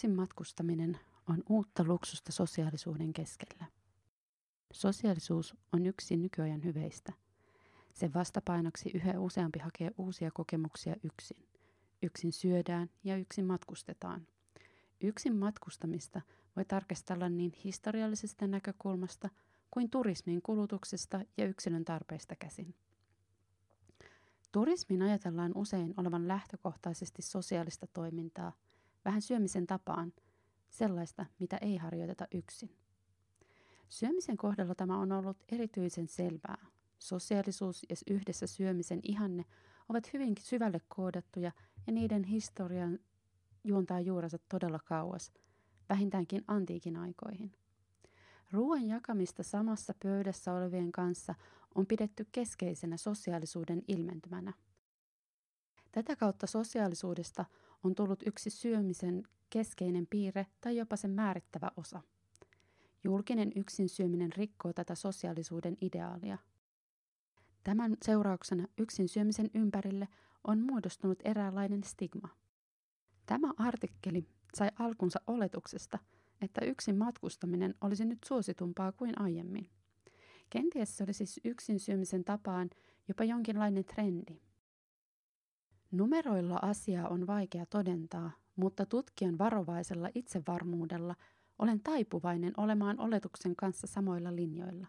Yksin matkustaminen on uutta luksusta sosiaalisuuden keskellä. Sosiaalisuus on yksi nykyajan hyveistä. Sen vastapainoksi yhä useampi hakee uusia kokemuksia yksin. Yksin syödään ja yksin matkustetaan. Yksin matkustamista voi tarkastella niin historiallisesta näkökulmasta kuin turismin kulutuksesta ja yksilön tarpeista käsin. Turismin ajatellaan usein olevan lähtökohtaisesti sosiaalista toimintaa, vähän syömisen tapaan, sellaista, mitä ei harjoiteta yksin. Syömisen kohdalla tämä on ollut erityisen selvää. Sosiaalisuus ja yhdessä syömisen ihanne ovat hyvin syvälle koodattuja ja niiden historian juontaa juurensa todella kauas, vähintäänkin antiikin aikoihin. Ruoan jakamista samassa pöydässä olevien kanssa on pidetty keskeisenä sosiaalisuuden ilmentymänä. Tätä kautta sosiaalisuudesta on tullut yksi syömisen keskeinen piirre tai jopa sen määrittävä osa. Julkinen yksin syöminen rikkoo tätä sosiaalisuuden ideaalia. Tämän seurauksena yksin syömisen ympärille on muodostunut eräänlainen stigma. Tämä artikkeli sai alkunsa oletuksesta, että yksin matkustaminen olisi nyt suositumpaa kuin aiemmin. Kenties se oli siis yksin syömisen tapaan jopa jonkinlainen trendi. Numeroilla asiaa on vaikea todentaa, mutta tutkijan varovaisella itsevarmuudella olen taipuvainen olemaan oletuksen kanssa samoilla linjoilla.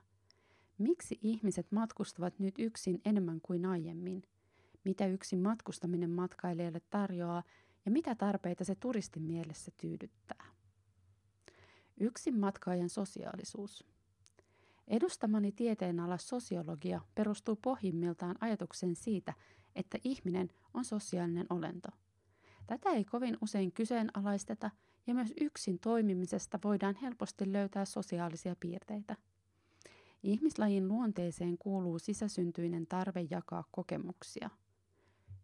Miksi ihmiset matkustavat nyt yksin enemmän kuin aiemmin? Mitä yksin matkustaminen matkailijalle tarjoaa ja mitä tarpeita se turistin mielessä tyydyttää? Yksin matkaajan sosiaalisuus. Edustamani tieteenala sosiologia perustuu pohjimmiltaan ajatukseen siitä, että ihminen on sosiaalinen olento. Tätä ei kovin usein kyseenalaisteta ja myös yksin toimimisesta voidaan helposti löytää sosiaalisia piirteitä. Ihmislajin luonteeseen kuuluu sisäsyntyinen tarve jakaa kokemuksia.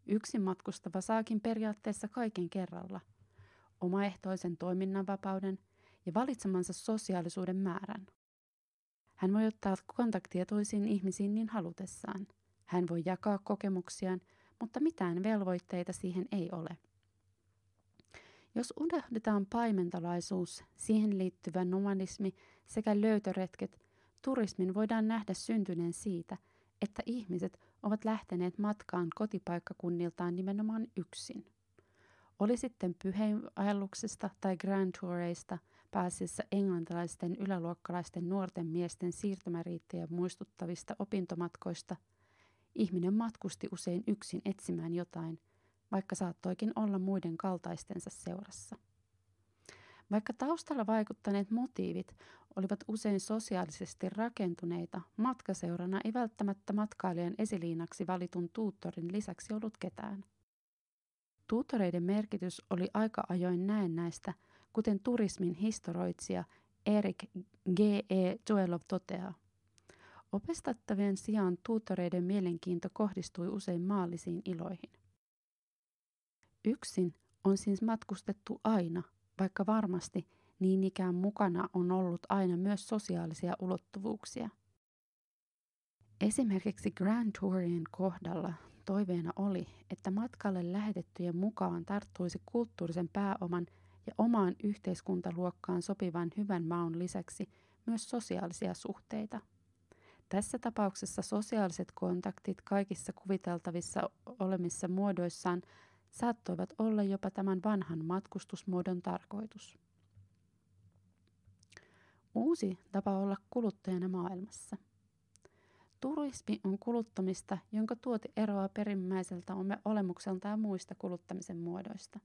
Yksin matkustava saakin periaatteessa kaiken kerralla. Omaehtoisen toiminnan vapauden ja valitsemansa sosiaalisuuden määrän. Hän voi ottaa kontaktia toisiin ihmisiin niin halutessaan. Hän voi jakaa kokemuksiaan, mutta mitään velvoitteita siihen ei ole. Jos unohdetaan paimentolaisuus, siihen liittyvä nomadismi sekä löytöretket, turismin voidaan nähdä syntyneen siitä, että ihmiset ovat lähteneet matkaan kotipaikkakunniltaan nimenomaan yksin. Oli sitten pyhäinvaelluksesta tai Grand Toureista pääasiassa englantilaisten yläluokkalaisten nuorten miesten siirtymäriittejä muistuttavista opintomatkoista, ihminen matkusti usein yksin etsimään jotain, vaikka saattoikin olla muiden kaltaistensa seurassa. Vaikka taustalla vaikuttaneet motiivit olivat usein sosiaalisesti rakentuneita, matkaseurana ei välttämättä matkailijan esiliinaksi valitun tuuttorin lisäksi ollut ketään. Tuutoreiden merkitys oli aika ajoin näennäistä, kuten turismin historioitsija Erik G. E. Joelov toteaa. Opestattavien sijaan tuutoreiden mielenkiinto kohdistui usein maallisiin iloihin. Yksin on siis matkustettu aina, vaikka varmasti niin ikään mukana on ollut aina myös sosiaalisia ulottuvuuksia. Esimerkiksi Grand Tourin kohdalla toiveena oli, että matkalle lähetettyjen mukaan tarttuisi kulttuurisen pääoman ja omaan yhteiskuntaluokkaan sopivan hyvän maun lisäksi myös sosiaalisia suhteita. Tässä tapauksessa sosiaaliset kontaktit kaikissa kuviteltavissa olemissa muodoissaan saattoivat olla jopa tämän vanhan matkustusmuodon tarkoitus. Uusi tapa olla kuluttajana maailmassa. Turismi on kuluttamista, jonka tuote eroaa perimmäiseltä olemukselta ja muista kuluttamisen muodoista.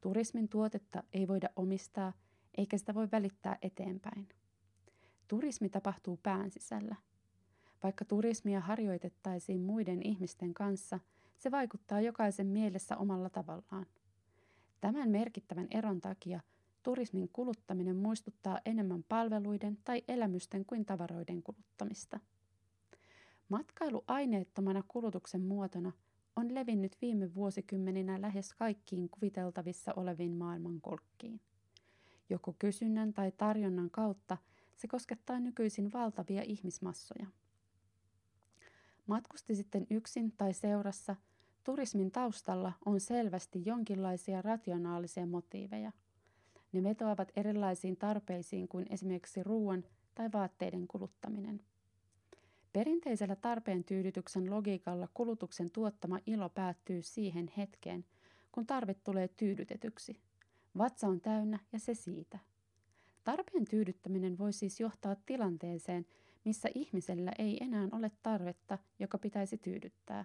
Turismin tuotetta ei voida omistaa, eikä sitä voi välittää eteenpäin. Turismi tapahtuu pään sisällä. Vaikka turismia harjoitettaisiin muiden ihmisten kanssa – se vaikuttaa jokaisen mielessä omalla tavallaan. Tämän merkittävän eron takia turismin kuluttaminen muistuttaa enemmän palveluiden tai elämysten kuin tavaroiden kuluttamista. Matkailu aineettomana kulutuksen muotona on levinnyt viime vuosikymmeninä lähes kaikkiin kuviteltavissa oleviin maailmankolkkiin. Joko kysynnän tai tarjonnan kautta se koskettaa nykyisin valtavia ihmismassoja. Matkusti sitten yksin tai seurassa, turismin taustalla on selvästi jonkinlaisia rationaalisia motiiveja. Ne vetoavat erilaisiin tarpeisiin kuin esimerkiksi ruoan tai vaatteiden kuluttaminen. Perinteisellä tarpeen tyydytyksen logiikalla kulutuksen tuottama ilo päättyy siihen hetkeen, kun tarve tulee tyydytetyksi. Vatsa on täynnä ja se siitä. Tarpeen tyydyttäminen voi siis johtaa tilanteeseen, missä ihmisellä ei enää ole tarvetta, joka pitäisi tyydyttää.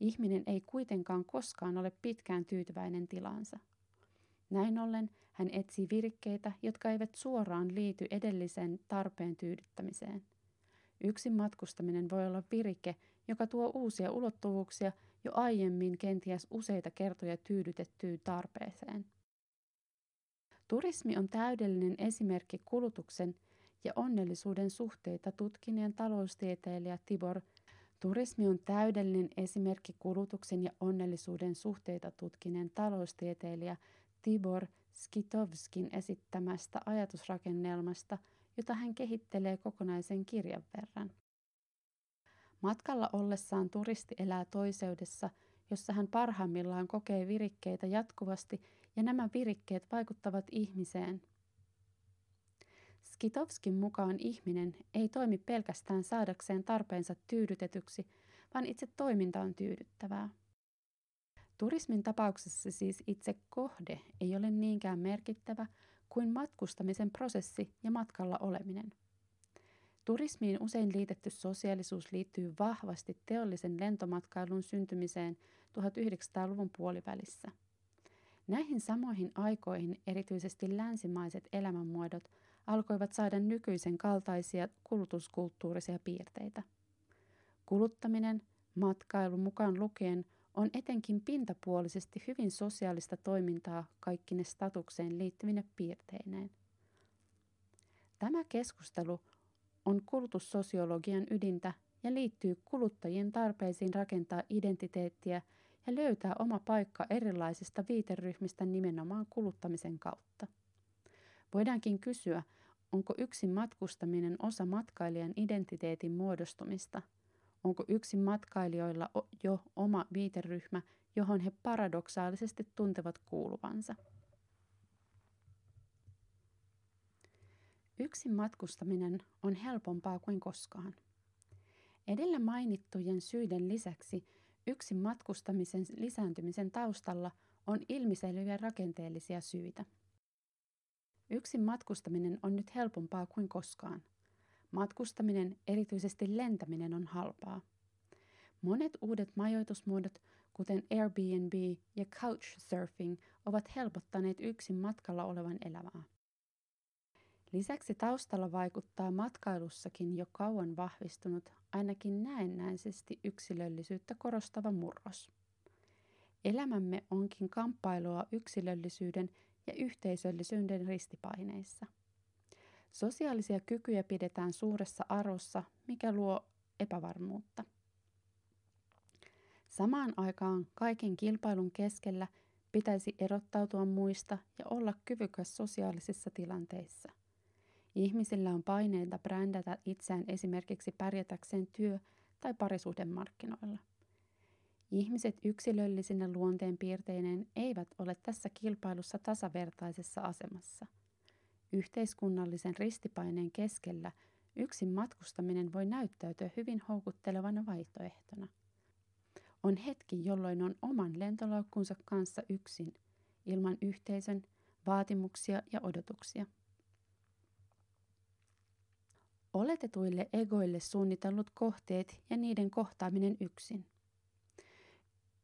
Ihminen ei kuitenkaan koskaan ole pitkään tyytyväinen tilansa. Näin ollen hän etsii virikkeitä, jotka eivät suoraan liity edellisen tarpeen tyydyttämiseen. Yksin matkustaminen voi olla virike, joka tuo uusia ulottuvuuksia jo aiemmin kenties useita kertoja tyydytettyyn tarpeeseen. Turismi on täydellinen esimerkki kulutuksen ja onnellisuuden suhteita tutkineen taloustieteilijä Tibor Turismi on täydellinen esimerkki kulutuksen ja onnellisuuden suhteita tutkineen taloustieteilijä Tibor Skitovskin esittämästä ajatusrakennelmasta, jota hän kehittelee kokonaisen kirjan verran. Matkalla ollessaan turisti elää toiseudessa, jossa hän parhaimmillaan kokee virikkeitä jatkuvasti ja nämä virikkeet vaikuttavat ihmiseen. Skitovskin mukaan ihminen ei toimi pelkästään saadakseen tarpeensa tyydytetyksi, vaan itse toiminta on tyydyttävää. Turismin tapauksessa siis itse kohde ei ole niinkään merkittävä kuin matkustamisen prosessi ja matkalla oleminen. Turismiin usein liitetty sosiaalisuus liittyy vahvasti teollisen lentomatkailun syntymiseen 1900-luvun puolivälissä. Näihin samoihin aikoihin erityisesti länsimaiset elämänmuodot alkoivat saada nykyisen kaltaisia kulutuskulttuurisia piirteitä. Kuluttaminen, matkailu mukaan lukien, on etenkin pintapuolisesti hyvin sosiaalista toimintaa kaikkine statukseen liittyvine piirteineen. Tämä keskustelu on kulutussosiologian ydintä ja liittyy kuluttajien tarpeisiin rakentaa identiteettiä ja löytää oma paikka erilaisista viiteryhmistä nimenomaan kuluttamisen kautta. Voidaankin kysyä, onko yksin matkustaminen osa matkailijan identiteetin muodostumista – Onko yksin matkailijoilla jo oma viiteryhmä, johon he paradoksaalisesti tuntevat kuuluvansa? Yksin matkustaminen on helpompaa kuin koskaan. Edellä mainittujen syiden lisäksi yksin matkustamisen lisääntymisen taustalla on ilmiselviä rakenteellisia syitä. Yksin matkustaminen on nyt helpompaa kuin koskaan – Matkustaminen, erityisesti lentäminen, on halpaa. Monet uudet majoitusmuodot, kuten Airbnb ja Couchsurfing, ovat helpottaneet yksin matkalla olevan elämää. Lisäksi taustalla vaikuttaa matkailussakin jo kauan vahvistunut, ainakin näennäisesti yksilöllisyyttä korostava murros. Elämämme onkin kamppailua yksilöllisyyden ja yhteisöllisyyden ristipaineissa – Sosiaalisia kykyjä pidetään suuressa arvossa, mikä luo epävarmuutta. Samaan aikaan kaiken kilpailun keskellä pitäisi erottautua muista ja olla kyvykäs sosiaalisissa tilanteissa. Ihmisillä on paineita brändätä itseään esimerkiksi pärjätäkseen työ- tai parisuhdemarkkinoilla. Ihmiset yksilöllisinä luonteenpiirteineen eivät ole tässä kilpailussa tasavertaisessa asemassa – Yhteiskunnallisen ristipaineen keskellä yksin matkustaminen voi näyttäytyä hyvin houkuttelevana vaihtoehtona. On hetki, jolloin on oman lentolaukkunsa kanssa yksin, ilman yhteisön vaatimuksia ja odotuksia. Oletetuille egoille suunnitellut kohteet ja niiden kohtaaminen yksin.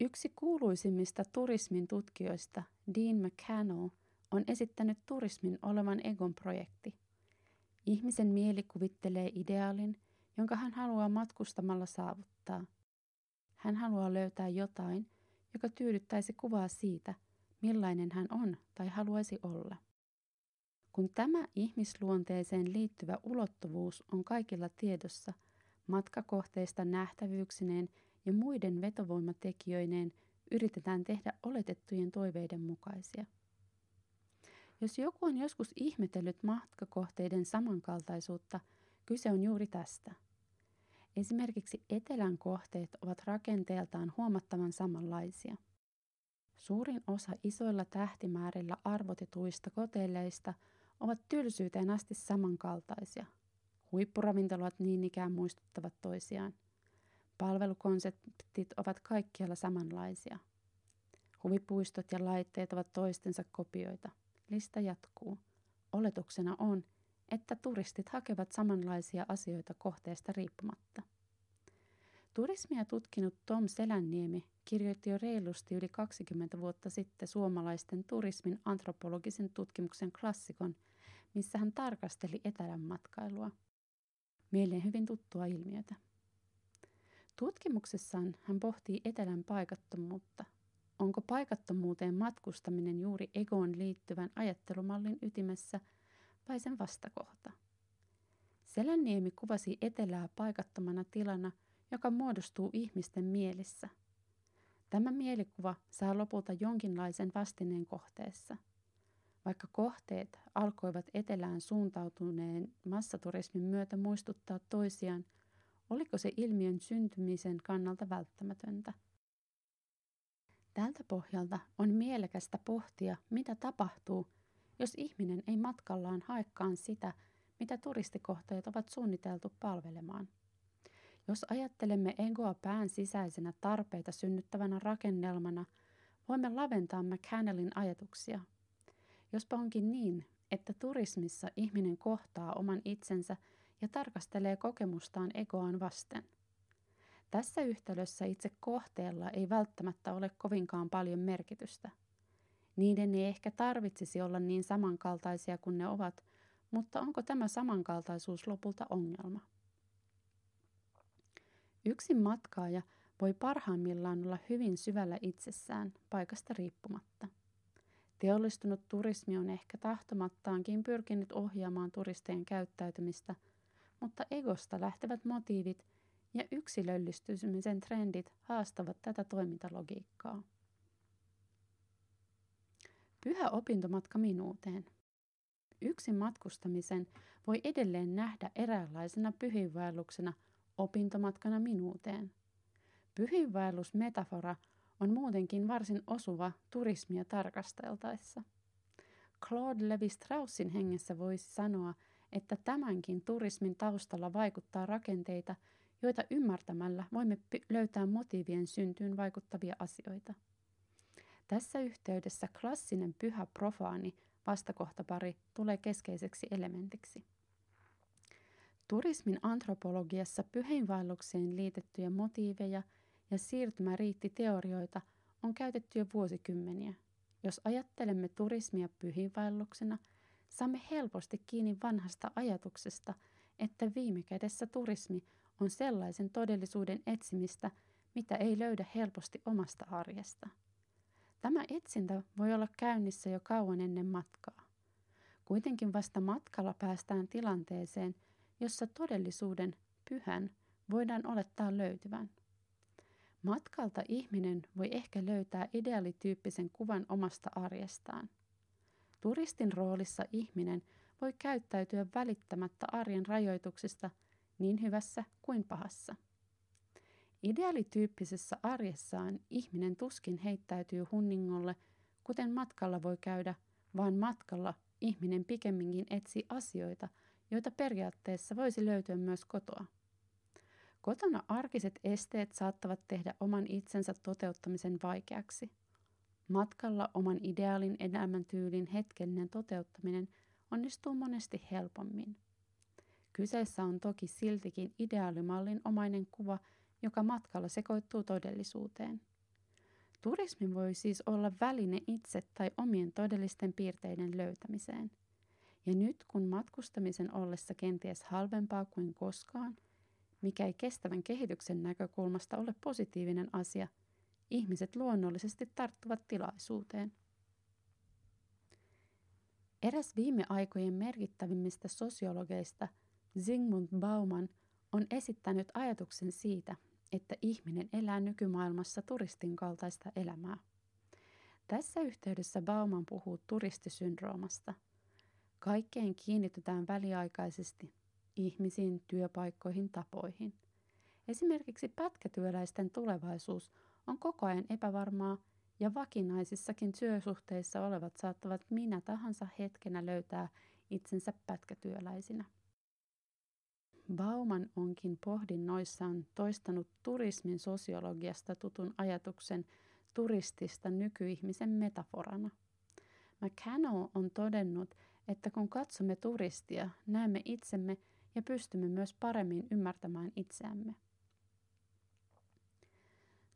Yksi kuuluisimmista turismin tutkijoista, Dean McCannell, on esittänyt turismin olevan egon projekti. Ihmisen mieli kuvittelee ideaalin, jonka hän haluaa matkustamalla saavuttaa. Hän haluaa löytää jotain, joka tyydyttäisi kuvaa siitä, millainen hän on tai haluaisi olla. Kun tämä ihmisluonteeseen liittyvä ulottuvuus on kaikilla tiedossa, matkakohteista nähtävyyksineen ja muiden vetovoimatekijöineen yritetään tehdä oletettujen toiveiden mukaisia. Jos joku on joskus ihmetellyt matkakohteiden samankaltaisuutta, kyse on juuri tästä. Esimerkiksi etelän kohteet ovat rakenteeltaan huomattavan samanlaisia. Suurin osa isoilla tähtimäärillä arvotetuista kotelleista ovat tylsyyteen asti samankaltaisia. Huippuravintolat niin ikään muistuttavat toisiaan. Palvelukonseptit ovat kaikkialla samanlaisia. Huvipuistot ja laitteet ovat toistensa kopioita. Lista jatkuu. Oletuksena on, että turistit hakevat samanlaisia asioita kohteesta riippumatta. Turismia tutkinut Tom Selänniemi kirjoitti jo reilusti yli 20 vuotta sitten suomalaisten turismin antropologisen tutkimuksen klassikon, missä hän tarkasteli etelän matkailua. Mieleen hyvin tuttua ilmiötä. Tutkimuksessaan hän pohtii etelän paikattomuutta. Onko paikattomuuteen matkustaminen juuri egoon liittyvän ajattelumallin ytimessä vai sen vastakohta? Selänniemi kuvasi etelää paikattomana tilana, joka muodostuu ihmisten mielissä. Tämä mielikuva saa lopulta jonkinlaisen vastineen kohteessa. Vaikka kohteet alkoivat etelään suuntautuneen massaturismin myötä muistuttaa toisiaan – Oliko se ilmiön syntymisen kannalta välttämätöntä? Tältä pohjalta on mielekästä pohtia, mitä tapahtuu, jos ihminen ei matkallaan haekkaan sitä, mitä turistikohteet ovat suunniteltu palvelemaan. Jos ajattelemme egoa pään sisäisenä tarpeita synnyttävänä rakennelmana, voimme laventaa McCannellin ajatuksia. Jospa onkin niin, että turismissa ihminen kohtaa oman itsensä – ja tarkastelee kokemustaan egoaan vasten. Tässä yhtälössä itse kohteella ei välttämättä ole kovinkaan paljon merkitystä. Niiden ei ehkä tarvitsisi olla niin samankaltaisia kuin ne ovat, mutta onko tämä samankaltaisuus lopulta ongelma? Yksin matkaaja voi parhaimmillaan olla hyvin syvällä itsessään paikasta riippumatta. Teollistunut turismi on ehkä tahtomattaankin pyrkinyt ohjaamaan turistien käyttäytymistä – mutta egosta lähtevät motiivit ja yksilöllistymisen trendit haastavat tätä toimintalogiikkaa. Pyhä opintomatka minuuteen. Yksin matkustamisen voi edelleen nähdä eräänlaisena pyhinvaelluksena opintomatkana minuuteen. Pyhinvaellusmetafora on muutenkin varsin osuva turismia tarkasteltaessa. Claude Levi-Straussin hengessä voisi sanoa, että tämänkin turismin taustalla vaikuttaa rakenteita, joita ymmärtämällä voimme löytää motiivien syntyyn vaikuttavia asioita. Tässä yhteydessä klassinen pyhä profaani vastakohtapari tulee keskeiseksi elementiksi. Turismin antropologiassa pyheinvaellukseen liitettyjä motiiveja ja siirtymäriittiteorioita on käytetty jo vuosikymmeniä. Jos ajattelemme turismia pyhinvaelluksena – Saamme helposti kiinni vanhasta ajatuksesta, että viime kädessä turismi on sellaisen todellisuuden etsimistä, mitä ei löydä helposti omasta arjesta. Tämä etsintä voi olla käynnissä jo kauan ennen matkaa. Kuitenkin vasta matkalla päästään tilanteeseen, jossa todellisuuden, pyhän, voidaan olettaa löytyvän. Matkalta ihminen voi ehkä löytää ideaalityyppisen kuvan omasta arjestaan – Turistin roolissa ihminen voi käyttäytyä välittämättä arjen rajoituksista niin hyvässä kuin pahassa. Ideaalityyppisessä arjessaan ihminen tuskin heittäytyy hunningolle, kuten matkalla voi käydä, vaan matkalla ihminen pikemminkin etsii asioita, joita periaatteessa voisi löytyä myös kotoa. Kotona arkiset esteet saattavat tehdä oman itsensä toteuttamisen vaikeaksi – Matkalla oman ideaalin elämäntyylin hetkellinen toteuttaminen onnistuu monesti helpommin. Kyseessä on toki siltikin ideaalimallin omainen kuva, joka matkalla sekoittuu todellisuuteen. Turismi voi siis olla väline itse tai omien todellisten piirteiden löytämiseen. Ja nyt kun matkustamisen ollessa kenties halvempaa kuin koskaan, mikä ei kestävän kehityksen näkökulmasta ole positiivinen asia – ihmiset luonnollisesti tarttuvat tilaisuuteen. Eräs viime aikojen merkittävimmistä sosiologeista, Zygmunt Bauman, on esittänyt ajatuksen siitä, että ihminen elää nykymaailmassa turistin kaltaista elämää. Tässä yhteydessä Bauman puhuu turistisyndroomasta. Kaikkeen kiinnitetään väliaikaisesti ihmisiin, työpaikkoihin, tapoihin. Esimerkiksi pätkätyöläisten tulevaisuus on koko ajan epävarmaa ja vakinaisissakin työsuhteissa olevat saattavat minä tahansa hetkenä löytää itsensä pätkätyöläisinä. Bauman onkin pohdinnoissaan toistanut turismin sosiologiasta tutun ajatuksen turistista nykyihmisen metaforana. McCannell on todennut, että kun katsomme turistia, näemme itsemme ja pystymme myös paremmin ymmärtämään itseämme.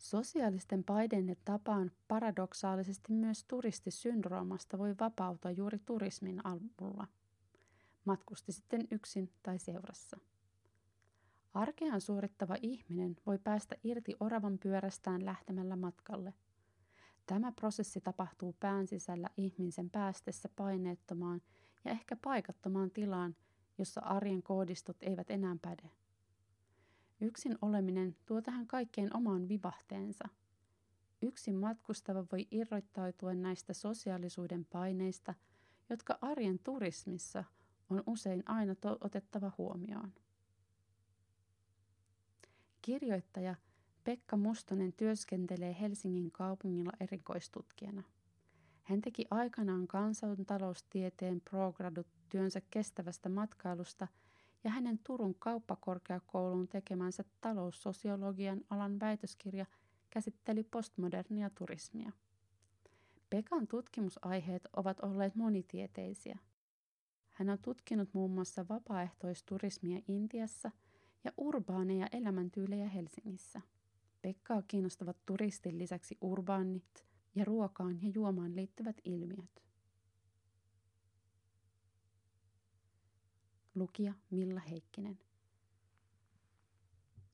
Sosiaalisten paineiden tapaan paradoksaalisesti myös turistisyndroomasta voi vapautua juuri turismin avulla. Matkusti sitten yksin tai seurassa. Arkean suorittava ihminen voi päästä irti oravan pyörästään lähtemällä matkalle. Tämä prosessi tapahtuu pään sisällä ihmisen päästessä paineettomaan ja ehkä paikattomaan tilaan, jossa arjen koodistot eivät enää päde. Yksin oleminen tuo tähän kaikkeen omaan vivahteensa. Yksin matkustava voi irroittautua näistä sosiaalisuuden paineista, jotka arjen turismissa on usein aina to- otettava huomioon. Kirjoittaja Pekka Mustonen työskentelee Helsingin kaupungilla erikoistutkijana. Hän teki aikanaan kansantaloustieteen progradut työnsä kestävästä matkailusta ja hänen Turun kauppakorkeakouluun tekemänsä taloussosiologian alan väitöskirja käsitteli postmodernia turismia. Pekan tutkimusaiheet ovat olleet monitieteisiä. Hän on tutkinut muun muassa vapaaehtoisturismia Intiassa ja urbaaneja elämäntyylejä Helsingissä. Pekkaa kiinnostavat turistin lisäksi urbaanit ja ruokaan ja juomaan liittyvät ilmiöt. Lukija Milla Heikkinen